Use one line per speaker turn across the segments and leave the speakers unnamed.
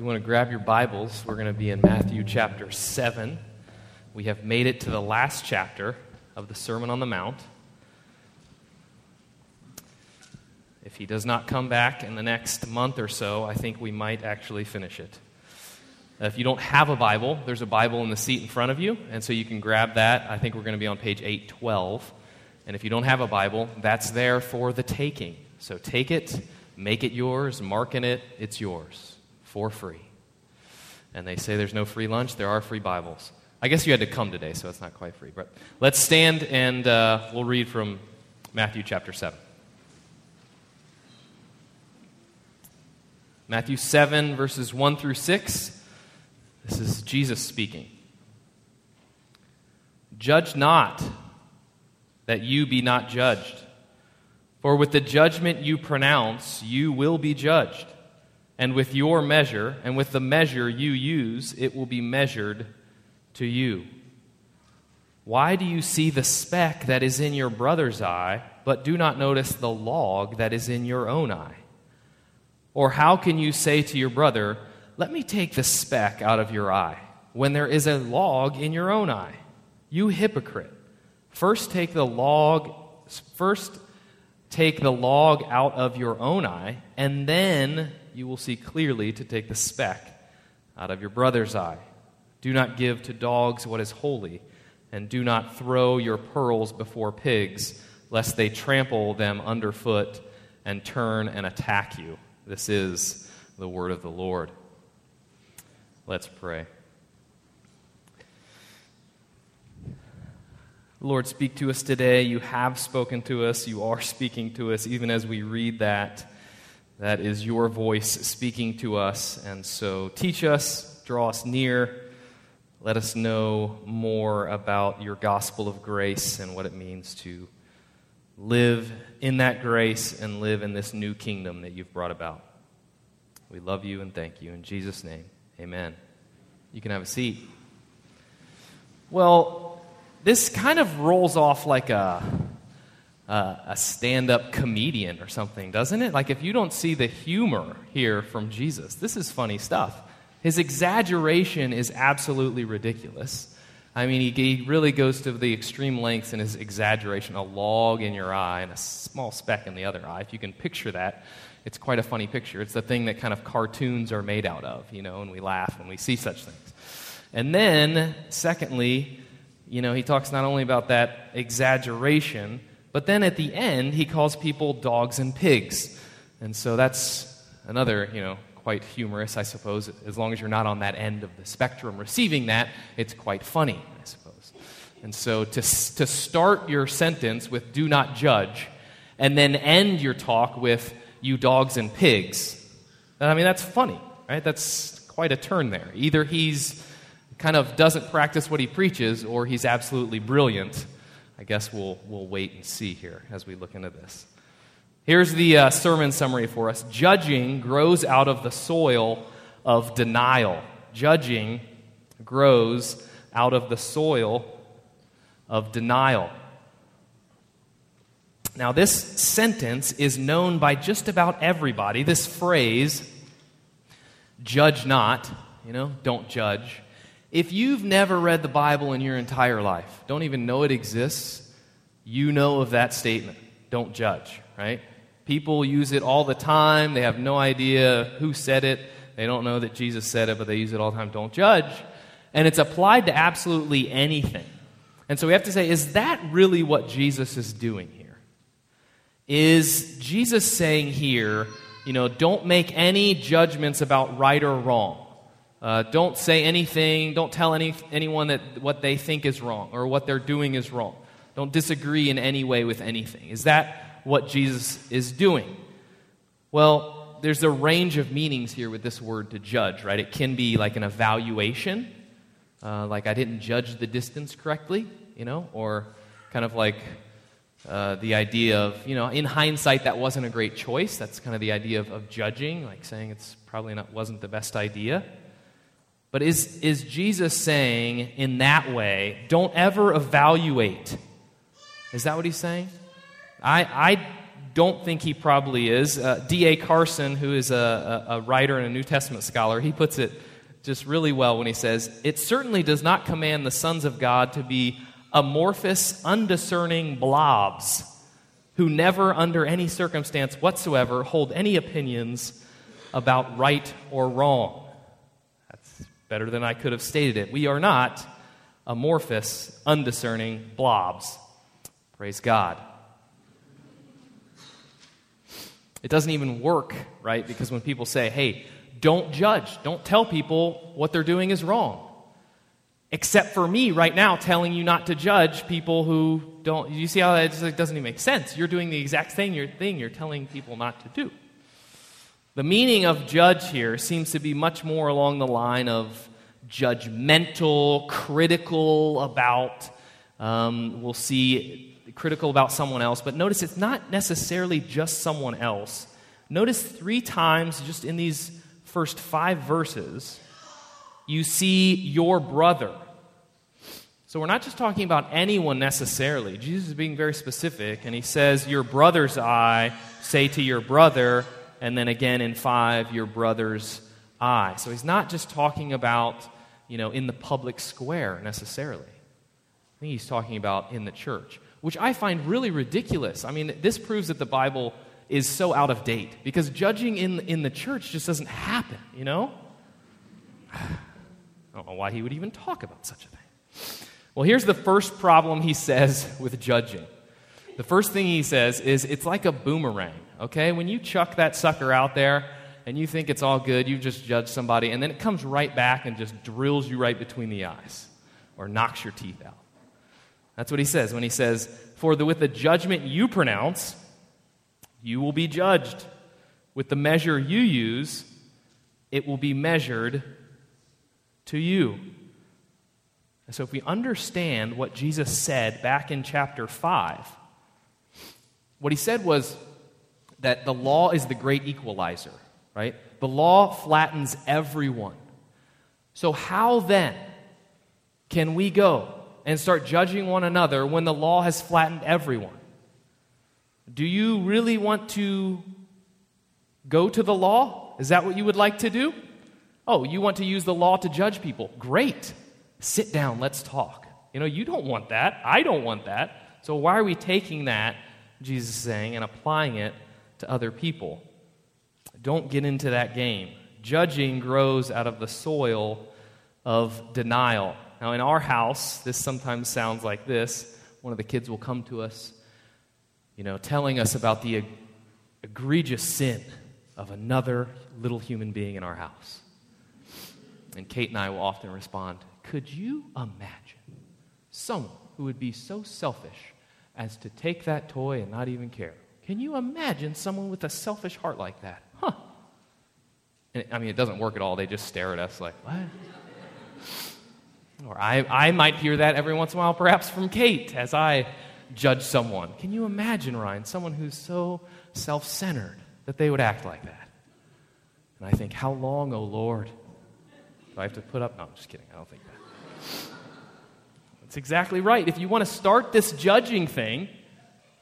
you want to grab your Bibles, we're going to be in Matthew chapter 7. We have made it to the last chapter of the Sermon on the Mount. If he does not come back in the next month or so, I think we might actually finish it. If you don't have a Bible, there's a Bible in the seat in front of you, and so you can grab that. I think we're going to be on page 812. And if you don't have a Bible, that's there for the taking. So take it, make it yours, mark in it, it's yours for free. And they say there's no free lunch, there are free Bibles. I guess you had to come today, so it's not quite free. But let's stand and uh, we'll read from Matthew chapter 7. Matthew 7, verses 1 through 6. This is Jesus speaking. Judge not that you be not judged. For with the judgment you pronounce, you will be judged. And with your measure, and with the measure you use, it will be measured to you. Why do you see the speck that is in your brother's eye, but do not notice the log that is in your own eye? Or how can you say to your brother, Let me take the speck out of your eye, when there is a log in your own eye? You hypocrite. First take the log, first take the log out of your own eye, and then you will see clearly to take the speck out of your brother's eye. Do not give to dogs what is holy, and do not throw your pearls before pigs, lest they trample them underfoot and turn and attack you. This is the word of the Lord. Let's pray. Lord, speak to us today. You have spoken to us. You are speaking to us, even as we read that. That is your voice speaking to us. And so teach us, draw us near. Let us know more about your gospel of grace and what it means to live in that grace and live in this new kingdom that you've brought about. We love you and thank you. In Jesus' name, amen. You can have a seat. Well, this kind of rolls off like a uh, a stand up comedian or something, doesn't it? Like, if you don't see the humor here from Jesus, this is funny stuff. His exaggeration is absolutely ridiculous. I mean, he, he really goes to the extreme lengths in his exaggeration a log in your eye and a small speck in the other eye. If you can picture that, it's quite a funny picture. It's the thing that kind of cartoons are made out of, you know, and we laugh when we see such things. And then, secondly, you know, he talks not only about that exaggeration, but then at the end, he calls people dogs and pigs. And so that's another, you know, quite humorous, I suppose. As long as you're not on that end of the spectrum receiving that, it's quite funny, I suppose. And so to, to start your sentence with do not judge, and then end your talk with you dogs and pigs, I mean, that's funny, right? That's quite a turn there. Either he's kind of doesn't practice what he preaches, or he's absolutely brilliant I guess we'll, we'll wait and see here as we look into this. Here's the uh, sermon summary for us Judging grows out of the soil of denial. Judging grows out of the soil of denial. Now, this sentence is known by just about everybody. This phrase, judge not, you know, don't judge. If you've never read the Bible in your entire life, don't even know it exists, you know of that statement. Don't judge, right? People use it all the time. They have no idea who said it. They don't know that Jesus said it, but they use it all the time. Don't judge. And it's applied to absolutely anything. And so we have to say, is that really what Jesus is doing here? Is Jesus saying here, you know, don't make any judgments about right or wrong? Uh, don't say anything, don't tell any, anyone that what they think is wrong or what they're doing is wrong. Don't disagree in any way with anything. Is that what Jesus is doing? Well, there's a range of meanings here with this word to judge, right? It can be like an evaluation, uh, like I didn't judge the distance correctly, you know, or kind of like uh, the idea of, you know, in hindsight, that wasn't a great choice. That's kind of the idea of, of judging, like saying it's probably not wasn't the best idea. But is, is Jesus saying in that way, don't ever evaluate? Is that what he's saying? I, I don't think he probably is. Uh, D.A. Carson, who is a, a, a writer and a New Testament scholar, he puts it just really well when he says, It certainly does not command the sons of God to be amorphous, undiscerning blobs who never, under any circumstance whatsoever, hold any opinions about right or wrong. Better than I could have stated it. We are not amorphous, undiscerning blobs. Praise God. It doesn't even work, right? Because when people say, hey, don't judge, don't tell people what they're doing is wrong. Except for me right now telling you not to judge people who don't. You see how that just doesn't even make sense? You're doing the exact same thing you're telling people not to do. The meaning of judge here seems to be much more along the line of judgmental, critical about, um, we'll see, critical about someone else. But notice it's not necessarily just someone else. Notice three times just in these first five verses, you see your brother. So we're not just talking about anyone necessarily. Jesus is being very specific, and he says, Your brother's eye, say to your brother, and then again in five, your brother's eye. So he's not just talking about, you know, in the public square necessarily. I think he's talking about in the church, which I find really ridiculous. I mean, this proves that the Bible is so out of date because judging in, in the church just doesn't happen, you know? I don't know why he would even talk about such a thing. Well, here's the first problem he says with judging. The first thing he says is it's like a boomerang, okay? When you chuck that sucker out there and you think it's all good, you just judge somebody, and then it comes right back and just drills you right between the eyes or knocks your teeth out. That's what he says when he says, For the, with the judgment you pronounce, you will be judged. With the measure you use, it will be measured to you. And so, if we understand what Jesus said back in chapter 5, what he said was that the law is the great equalizer, right? The law flattens everyone. So, how then can we go and start judging one another when the law has flattened everyone? Do you really want to go to the law? Is that what you would like to do? Oh, you want to use the law to judge people? Great. Sit down, let's talk. You know, you don't want that. I don't want that. So why are we taking that, Jesus is saying, and applying it to other people? Don't get into that game. Judging grows out of the soil of denial. Now, in our house, this sometimes sounds like this. One of the kids will come to us, you know, telling us about the egregious sin of another little human being in our house. And Kate and I will often respond, Could you imagine someone who would be so selfish as to take that toy and not even care? Can you imagine someone with a selfish heart like that? Huh. And, I mean, it doesn't work at all. They just stare at us like, What? Or I, I might hear that every once in a while, perhaps from Kate, as I judge someone. Can you imagine, Ryan, someone who's so self centered that they would act like that? And I think, How long, O oh Lord, I have to put up? No, I'm just kidding. I don't think that. That's exactly right. If you want to start this judging thing,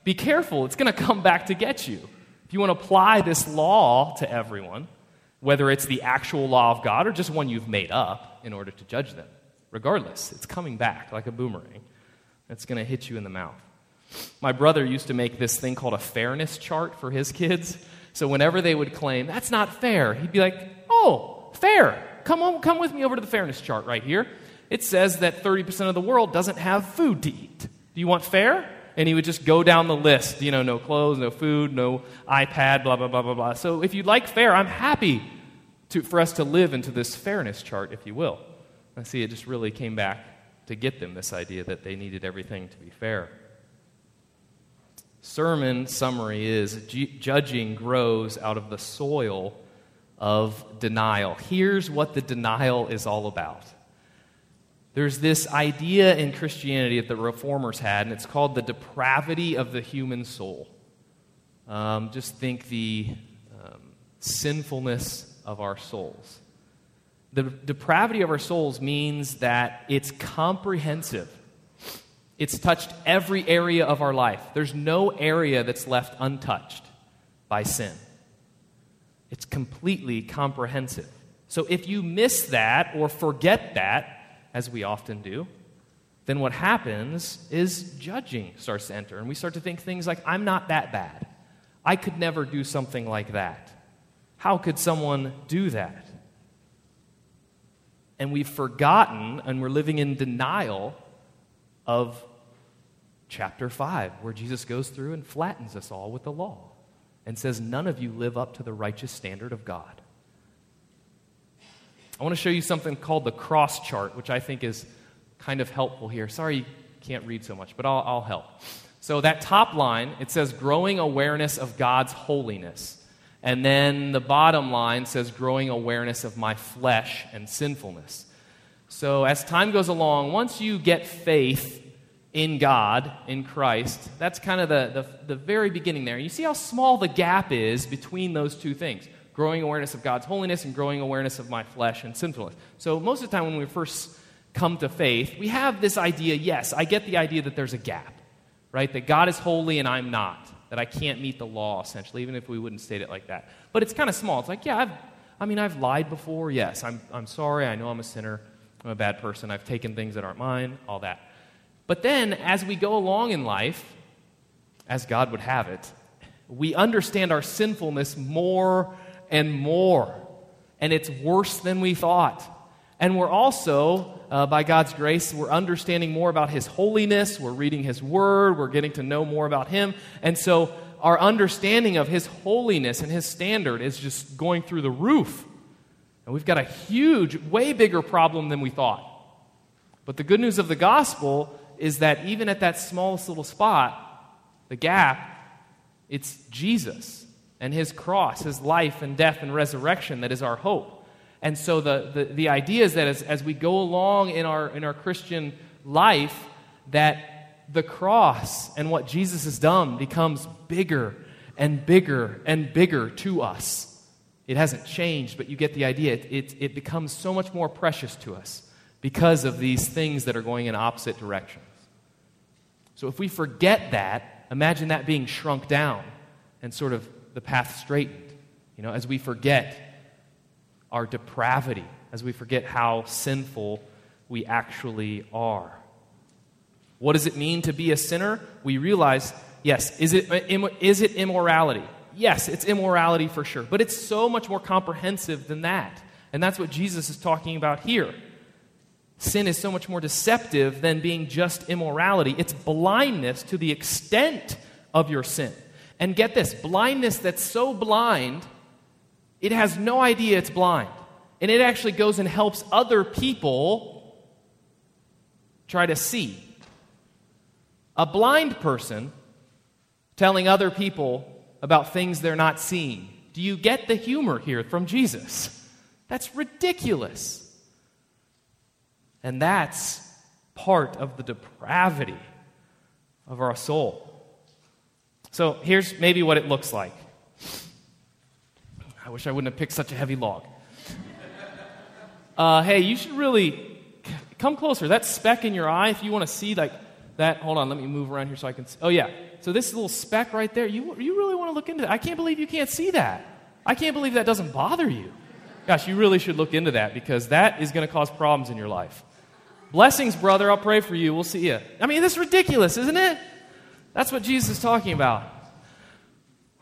be careful. It's going to come back to get you. If you want to apply this law to everyone, whether it's the actual law of God or just one you've made up in order to judge them, regardless, it's coming back like a boomerang. It's going to hit you in the mouth. My brother used to make this thing called a fairness chart for his kids. So whenever they would claim, that's not fair, he'd be like, oh, fair. Come, on, come with me over to the fairness chart right here. It says that 30% of the world doesn't have food to eat. Do you want fair? And he would just go down the list. You know, no clothes, no food, no iPad, blah, blah, blah, blah, blah. So if you'd like fair, I'm happy to, for us to live into this fairness chart, if you will. I see it just really came back to get them this idea that they needed everything to be fair. Sermon summary is judging grows out of the soil of denial. Here's what the denial is all about. There's this idea in Christianity that the reformers had, and it's called the depravity of the human soul. Um, just think the um, sinfulness of our souls. The depravity of our souls means that it's comprehensive. It's touched every area of our life. There's no area that's left untouched by sin. It's completely comprehensive. So if you miss that or forget that, as we often do, then what happens is judging starts to enter. And we start to think things like, I'm not that bad. I could never do something like that. How could someone do that? And we've forgotten and we're living in denial of chapter 5, where Jesus goes through and flattens us all with the law and says, None of you live up to the righteous standard of God. I want to show you something called the cross chart, which I think is kind of helpful here. Sorry you can't read so much, but I'll, I'll help. So, that top line, it says growing awareness of God's holiness. And then the bottom line says growing awareness of my flesh and sinfulness. So, as time goes along, once you get faith in God, in Christ, that's kind of the, the, the very beginning there. You see how small the gap is between those two things growing awareness of God's holiness and growing awareness of my flesh and sinfulness. So, most of the time when we first come to faith, we have this idea yes, I get the idea that there's a gap, right? That God is holy and I'm not, that I can't meet the law, essentially, even if we wouldn't state it like that. But it's kind of small. It's like, yeah, I've, I mean, I've lied before. Yes, I'm, I'm sorry. I know I'm a sinner. I'm a bad person. I've taken things that aren't mine, all that. But then, as we go along in life, as God would have it, we understand our sinfulness more and more. And it's worse than we thought. And we're also, uh, by God's grace, we're understanding more about His holiness. We're reading His Word. We're getting to know more about Him. And so our understanding of His holiness and His standard is just going through the roof. And we've got a huge, way bigger problem than we thought. But the good news of the gospel is that even at that smallest little spot, the gap, it's Jesus and his cross, his life and death and resurrection that is our hope. And so the, the, the idea is that as, as we go along in our, in our Christian life, that the cross and what Jesus has done becomes bigger and bigger and bigger to us. It hasn't changed, but you get the idea. It, it, it becomes so much more precious to us because of these things that are going in opposite directions. So if we forget that, imagine that being shrunk down and sort of the path straightened. You know, as we forget our depravity, as we forget how sinful we actually are. What does it mean to be a sinner? We realize, yes, is it, is it immorality? Yes, it's immorality for sure, but it's so much more comprehensive than that. And that's what Jesus is talking about here. Sin is so much more deceptive than being just immorality. It's blindness to the extent of your sin. And get this blindness that's so blind, it has no idea it's blind. And it actually goes and helps other people try to see. A blind person telling other people about things they're not seeing. Do you get the humor here from Jesus? That's ridiculous. And that's part of the depravity of our soul. So here's maybe what it looks like. I wish I wouldn't have picked such a heavy log. Uh, hey, you should really come closer. That speck in your eye, if you want to see like that, hold on, let me move around here so I can. See. Oh yeah, so this little speck right there, you you really want to look into that? I can't believe you can't see that. I can't believe that doesn't bother you. Gosh, you really should look into that because that is going to cause problems in your life. Blessings, brother. I'll pray for you. We'll see you. I mean, this is ridiculous, isn't it? That's what Jesus is talking about.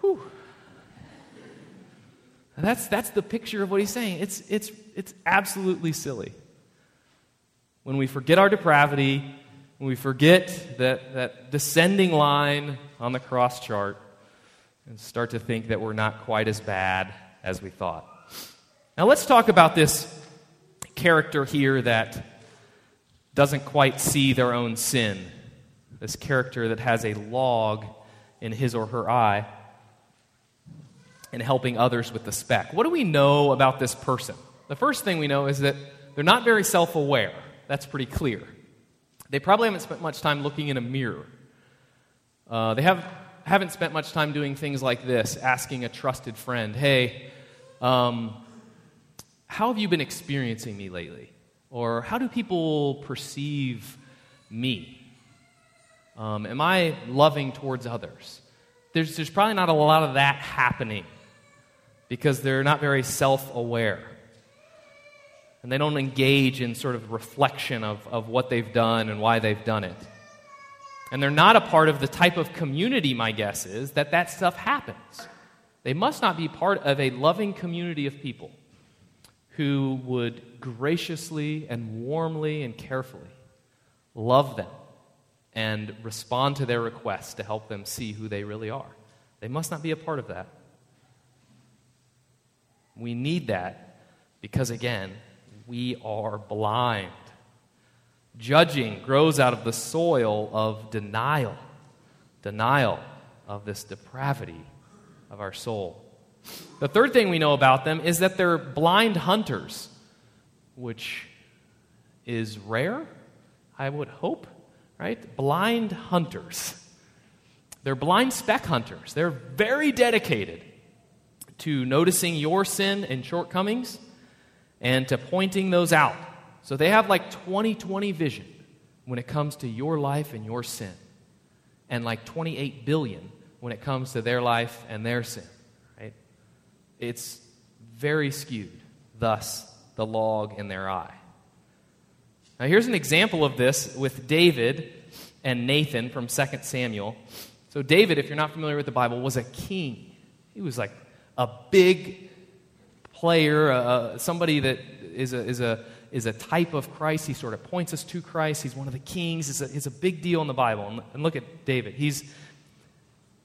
Whew. That's, that's the picture of what he's saying. It's, it's, it's absolutely silly. When we forget our depravity, when we forget that, that descending line on the cross chart, and start to think that we're not quite as bad as we thought. Now, let's talk about this character here that doesn't quite see their own sin. This character that has a log in his or her eye and helping others with the speck. What do we know about this person? The first thing we know is that they're not very self aware. That's pretty clear. They probably haven't spent much time looking in a mirror. Uh, they have, haven't spent much time doing things like this, asking a trusted friend, hey, um, how have you been experiencing me lately? Or how do people perceive me? Um, am I loving towards others? There's, there's probably not a lot of that happening because they're not very self aware. And they don't engage in sort of reflection of, of what they've done and why they've done it. And they're not a part of the type of community, my guess is, that that stuff happens. They must not be part of a loving community of people who would graciously and warmly and carefully love them and respond to their requests to help them see who they really are. They must not be a part of that. We need that because, again, we are blind. Judging grows out of the soil of denial, denial of this depravity of our soul. The third thing we know about them is that they're blind hunters, which is rare, I would hope, right? Blind hunters. They're blind speck hunters. They're very dedicated to noticing your sin and shortcomings and to pointing those out. So they have like 20 20 vision when it comes to your life and your sin, and like 28 billion when it comes to their life and their sin. Right? It's very skewed, thus, the log in their eye. Now, here's an example of this with David and Nathan from 2 Samuel. So, David, if you're not familiar with the Bible, was a king. He was like a big player, uh, somebody that is a, is, a, is a type of Christ. He sort of points us to Christ. He's one of the kings. He's a, a big deal in the Bible. And, and look at David. He's,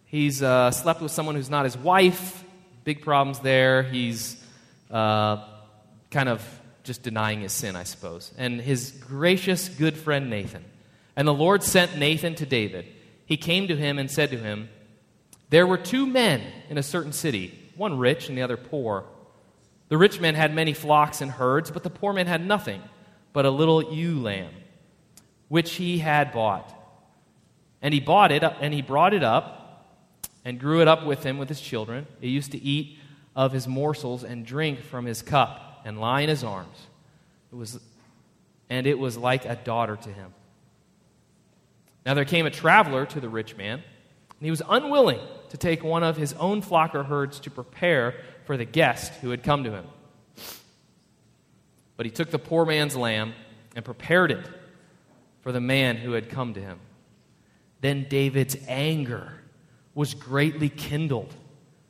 he's uh, slept with someone who's not his wife. Big problems there. He's uh, kind of just denying his sin, I suppose. And his gracious, good friend Nathan. And the Lord sent Nathan to David. He came to him and said to him, There were two men in a certain city one rich and the other poor. The rich man had many flocks and herds, but the poor man had nothing but a little ewe lamb, which he had bought. And he bought it, and he brought it up, and grew it up with him with his children. He used to eat of his morsels and drink from his cup, and lie in his arms. It was, and it was like a daughter to him. Now there came a traveler to the rich man, and he was unwilling to take one of his own flock or herds to prepare for the guest who had come to him. But he took the poor man's lamb and prepared it for the man who had come to him. Then David's anger was greatly kindled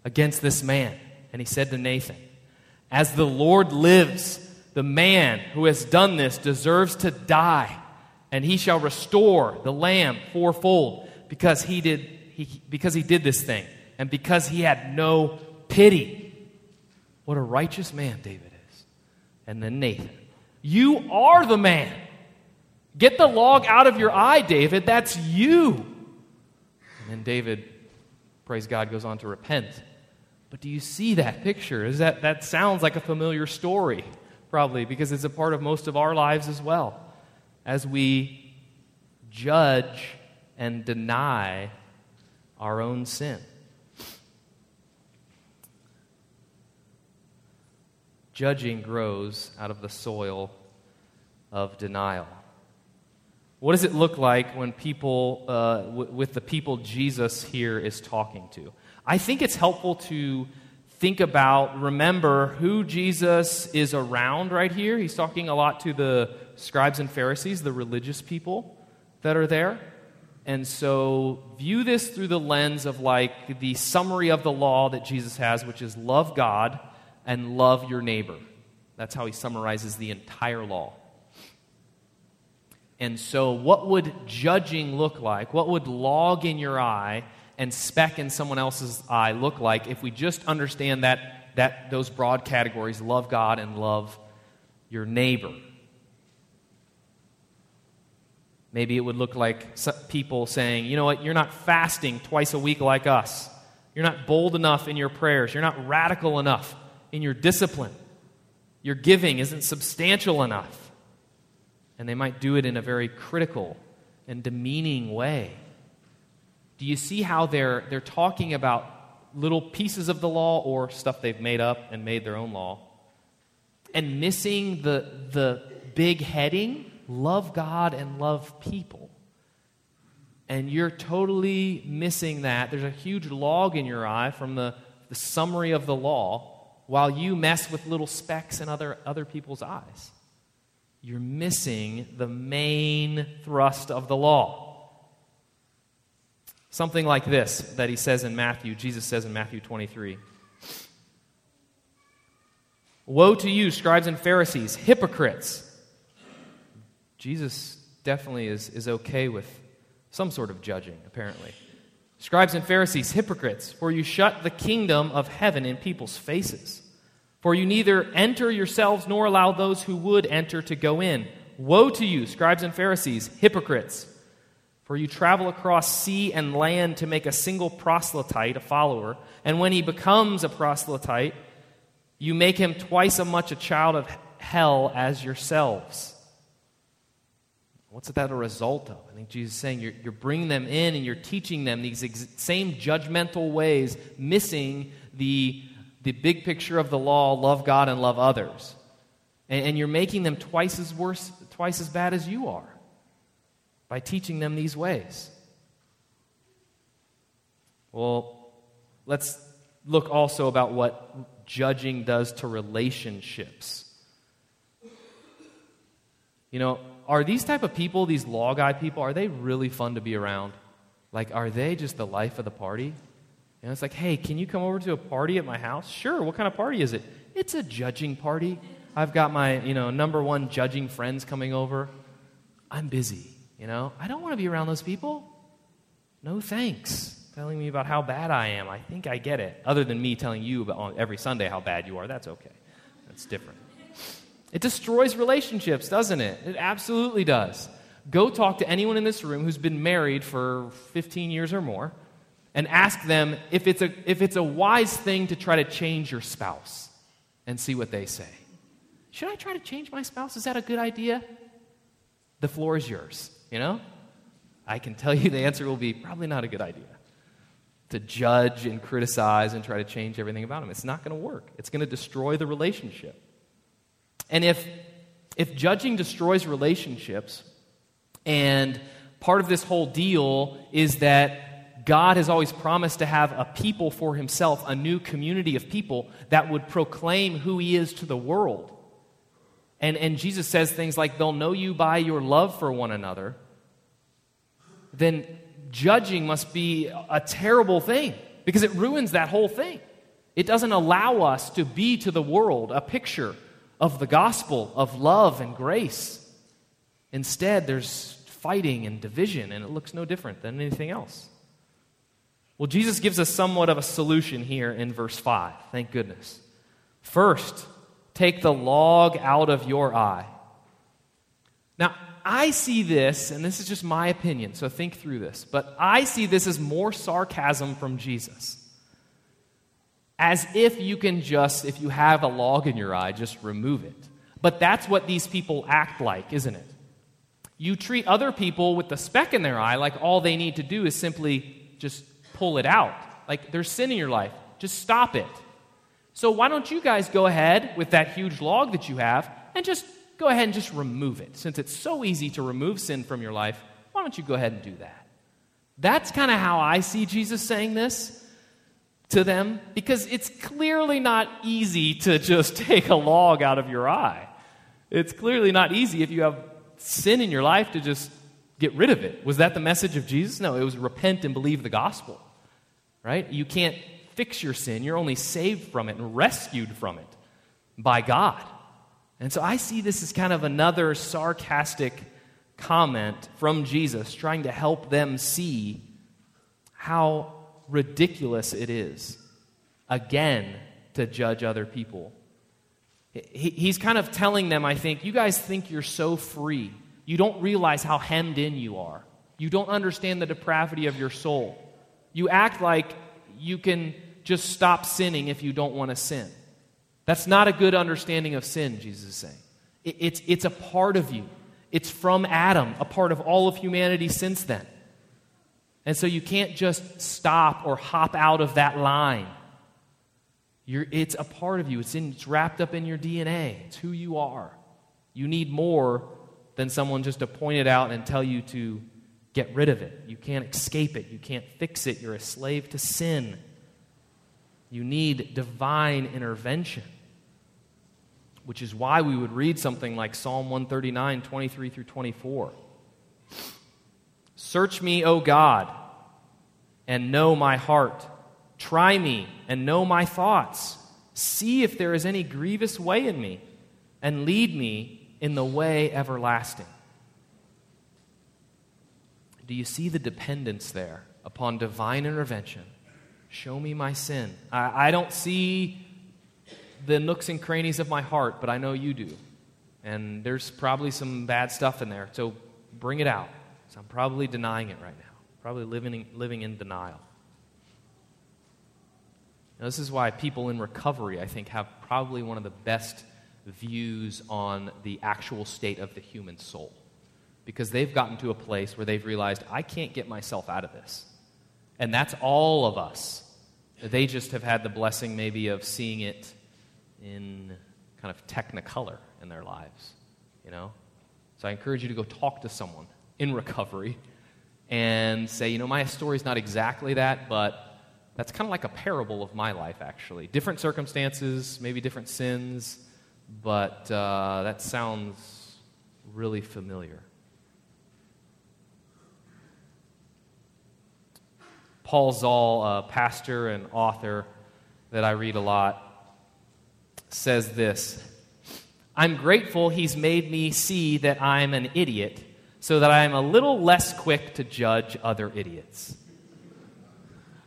against this man, and he said to Nathan, As the Lord lives, the man who has done this deserves to die, and he shall restore the lamb fourfold because he did he, because he did this thing and because he had no pity. What a righteous man David is. And then Nathan, you are the man. Get the log out of your eye, David. That's you. And then David, praise God, goes on to repent. But do you see that picture? Is that that sounds like a familiar story, probably, because it's a part of most of our lives as well. As we judge and deny our own sin. Judging grows out of the soil of denial. What does it look like when people, uh, w- with the people Jesus here is talking to? I think it's helpful to think about, remember who Jesus is around right here. He's talking a lot to the scribes and Pharisees, the religious people that are there. And so view this through the lens of like the summary of the law that Jesus has, which is love God and love your neighbor. That's how he summarizes the entire law. And so, what would judging look like? What would log in your eye and speck in someone else's eye look like if we just understand that, that those broad categories love God and love your neighbor? Maybe it would look like people saying, you know what, you're not fasting twice a week like us. You're not bold enough in your prayers. You're not radical enough in your discipline. Your giving isn't substantial enough. And they might do it in a very critical and demeaning way. Do you see how they're, they're talking about little pieces of the law or stuff they've made up and made their own law? And missing the, the big heading love God and love people. and you're totally missing that. There's a huge log in your eye from the, the summary of the law while you mess with little specks in other, other people's eyes. You're missing the main thrust of the law. Something like this that he says in Matthew, Jesus says in Matthew 23. Woe to you, scribes and Pharisees, hypocrites! Jesus definitely is, is okay with some sort of judging, apparently. Scribes and Pharisees, hypocrites, for you shut the kingdom of heaven in people's faces. For you neither enter yourselves nor allow those who would enter to go in. Woe to you, scribes and Pharisees, hypocrites! For you travel across sea and land to make a single proselyte a follower, and when he becomes a proselyte, you make him twice as much a child of hell as yourselves. What's that a result of? I think Jesus is saying you're, you're bringing them in and you're teaching them these ex- same judgmental ways, missing the, the big picture of the law love God and love others. And, and you're making them twice as worse, twice as bad as you are by teaching them these ways? Well, let's look also about what judging does to relationships. You know, are these type of people, these law guy people, are they really fun to be around? Like, are they just the life of the party? You know, it's like, hey, can you come over to a party at my house? Sure. What kind of party is it? It's a judging party. I've got my, you know, number one judging friends coming over. I'm busy. You know, I don't want to be around those people. No thanks. Telling me about how bad I am. I think I get it. Other than me telling you about every Sunday how bad you are, that's okay. That's different. It destroys relationships, doesn't it? It absolutely does. Go talk to anyone in this room who's been married for 15 years or more and ask them if it's a, if it's a wise thing to try to change your spouse and see what they say. Should I try to change my spouse? Is that a good idea? The floor is yours. You know? I can tell you the answer will be probably not a good idea to judge and criticize and try to change everything about them. It's not going to work. It's going to destroy the relationship. And if if judging destroys relationships and part of this whole deal is that God has always promised to have a people for himself, a new community of people that would proclaim who he is to the world. And, and Jesus says things like, they'll know you by your love for one another, then judging must be a terrible thing because it ruins that whole thing. It doesn't allow us to be to the world a picture of the gospel of love and grace. Instead, there's fighting and division, and it looks no different than anything else. Well, Jesus gives us somewhat of a solution here in verse 5. Thank goodness. First, Take the log out of your eye. Now, I see this, and this is just my opinion, so think through this, but I see this as more sarcasm from Jesus. As if you can just, if you have a log in your eye, just remove it. But that's what these people act like, isn't it? You treat other people with the speck in their eye like all they need to do is simply just pull it out. Like there's sin in your life, just stop it. So why don't you guys go ahead with that huge log that you have and just go ahead and just remove it? Since it's so easy to remove sin from your life, why don't you go ahead and do that? That's kind of how I see Jesus saying this to them because it's clearly not easy to just take a log out of your eye. It's clearly not easy if you have sin in your life to just get rid of it. Was that the message of Jesus? No, it was repent and believe the gospel. Right? You can't fix your sin. You're only saved from it and rescued from it by God. And so I see this as kind of another sarcastic comment from Jesus trying to help them see how ridiculous it is, again, to judge other people. He's kind of telling them, I think, you guys think you're so free. You don't realize how hemmed in you are. You don't understand the depravity of your soul. You act like you can just stop sinning if you don't want to sin. That's not a good understanding of sin, Jesus is saying. it's, it's a part of you, it's from Adam, a part of all of humanity since then. And so you can't just stop or hop out of that line. You're, it's a part of you, it's, in, it's wrapped up in your DNA, it's who you are. You need more than someone just to point it out and tell you to get rid of it. You can't escape it. You can't fix it. You're a slave to sin. You need divine intervention, which is why we would read something like Psalm 139, 23 through 24. Search me, O God, and know my heart. Try me and know my thoughts. See if there is any grievous way in me, and lead me in the way everlasting. Do you see the dependence there upon divine intervention? Show me my sin. I, I don't see the nooks and crannies of my heart, but I know you do. And there's probably some bad stuff in there, so bring it out. So I'm probably denying it right now, probably living, living in denial. Now, this is why people in recovery, I think, have probably one of the best views on the actual state of the human soul. Because they've gotten to a place where they've realized, I can't get myself out of this. And that's all of us. They just have had the blessing, maybe, of seeing it in kind of technicolor in their lives, you know? So I encourage you to go talk to someone in recovery and say, you know, my story's not exactly that, but that's kind of like a parable of my life, actually. Different circumstances, maybe different sins, but uh, that sounds really familiar. Paul Zahl, a uh, pastor and author that I read a lot, says this I'm grateful he's made me see that I'm an idiot so that I'm a little less quick to judge other idiots.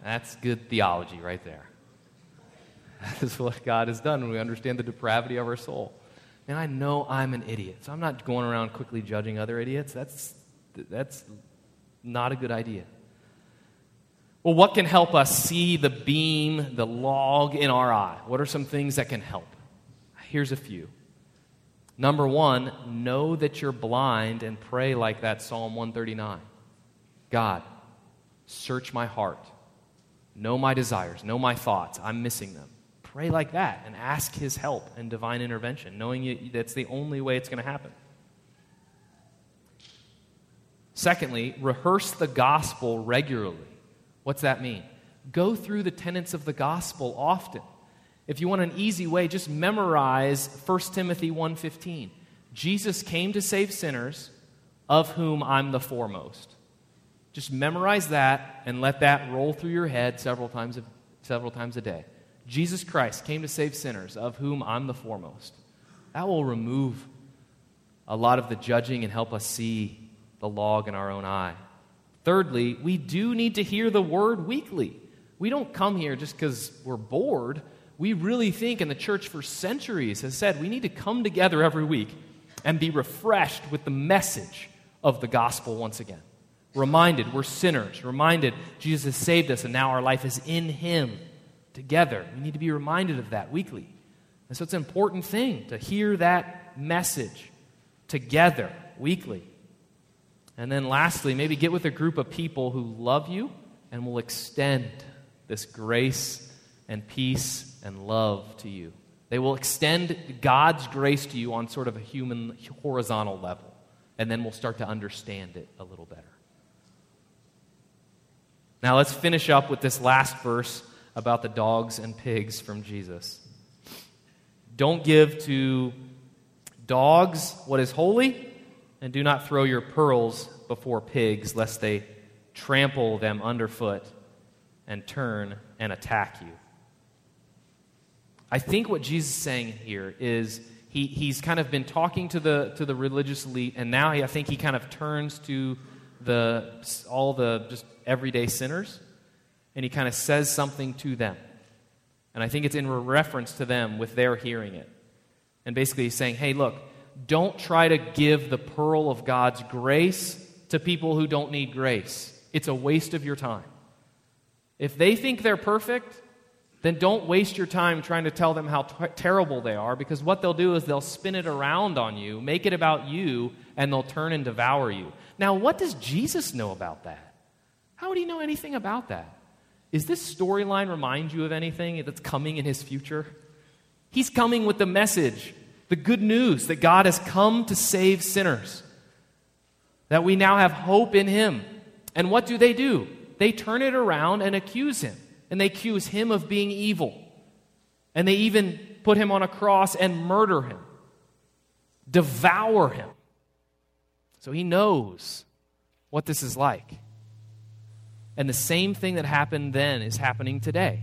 That's good theology right there. That is what God has done when we understand the depravity of our soul. And I know I'm an idiot, so I'm not going around quickly judging other idiots. That's, that's not a good idea. Well, what can help us see the beam, the log in our eye? What are some things that can help? Here's a few. Number one, know that you're blind and pray like that Psalm 139. God, search my heart. Know my desires. Know my thoughts. I'm missing them. Pray like that and ask His help and divine intervention, knowing that's the only way it's going to happen. Secondly, rehearse the gospel regularly. What's that mean? Go through the tenets of the gospel often. If you want an easy way, just memorize 1 Timothy 1:15. Jesus came to save sinners, of whom I'm the foremost. Just memorize that and let that roll through your head several times a, several times a day. Jesus Christ came to save sinners, of whom I'm the foremost. That will remove a lot of the judging and help us see the log in our own eye. Thirdly, we do need to hear the word weekly. We don't come here just because we're bored. We really think, and the church for centuries has said, we need to come together every week and be refreshed with the message of the gospel once again. Reminded we're sinners, reminded Jesus has saved us and now our life is in Him together. We need to be reminded of that weekly. And so it's an important thing to hear that message together weekly. And then lastly, maybe get with a group of people who love you and will extend this grace and peace and love to you. They will extend God's grace to you on sort of a human horizontal level. And then we'll start to understand it a little better. Now let's finish up with this last verse about the dogs and pigs from Jesus. Don't give to dogs what is holy and do not throw your pearls before pigs, lest they trample them underfoot and turn and attack you. I think what Jesus is saying here is he, he's kind of been talking to the, to the religious elite, and now he, I think he kind of turns to the, all the just everyday sinners, and he kind of says something to them. And I think it's in reference to them with their hearing it. And basically, he's saying, hey, look, don't try to give the pearl of God's grace to people who don't need grace. It's a waste of your time. If they think they're perfect, then don't waste your time trying to tell them how t- terrible they are because what they'll do is they'll spin it around on you, make it about you, and they'll turn and devour you. Now, what does Jesus know about that? How would he know anything about that? Is this storyline remind you of anything that's coming in his future? He's coming with the message the good news that God has come to save sinners, that we now have hope in Him, And what do they do? They turn it around and accuse him. And they accuse him of being evil. And they even put him on a cross and murder him, devour him. So he knows what this is like. And the same thing that happened then is happening today.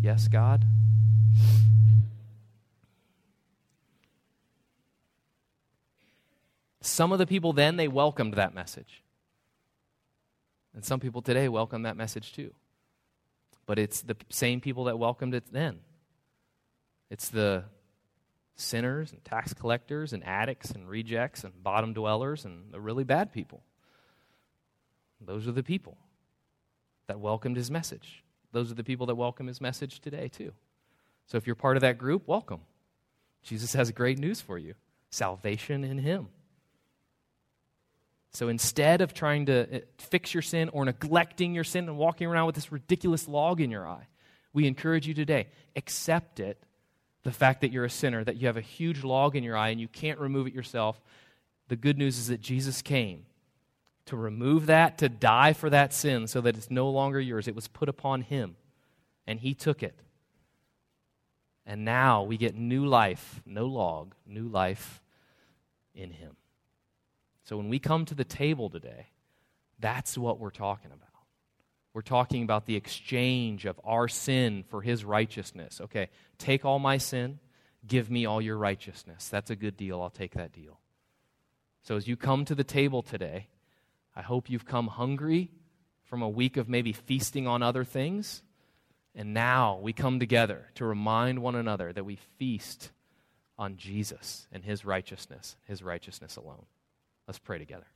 Yes, God? Some of the people then, they welcomed that message. And some people today welcome that message too. But it's the same people that welcomed it then. It's the sinners and tax collectors and addicts and rejects and bottom dwellers and the really bad people. Those are the people that welcomed his message. Those are the people that welcome his message today, too. So if you're part of that group, welcome. Jesus has great news for you salvation in him. So instead of trying to uh, fix your sin or neglecting your sin and walking around with this ridiculous log in your eye, we encourage you today accept it the fact that you're a sinner, that you have a huge log in your eye and you can't remove it yourself. The good news is that Jesus came to remove that, to die for that sin so that it's no longer yours. It was put upon him, and he took it. And now we get new life, no log, new life in him. So when we come to the table today, that's what we're talking about. We're talking about the exchange of our sin for his righteousness. Okay, take all my sin, give me all your righteousness. That's a good deal. I'll take that deal. So as you come to the table today, I hope you've come hungry from a week of maybe feasting on other things. And now we come together to remind one another that we feast on Jesus and his righteousness, his righteousness alone. Let's pray together.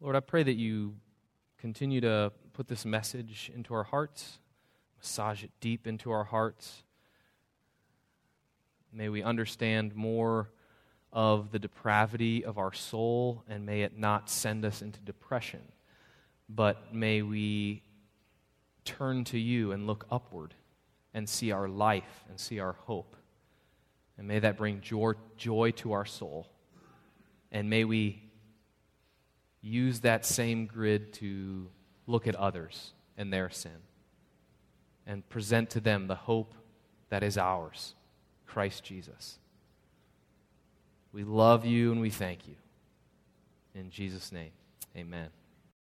Lord, I pray that you continue to put this message into our hearts, massage it deep into our hearts. May we understand more of the depravity of our soul, and may it not send us into depression, but may we turn to you and look upward and see our life and see our hope. And may that bring joy, joy to our soul. And may we use that same grid to look at others and their sin and present to them the hope that is ours Christ Jesus. We love you and we thank you. In Jesus' name, amen.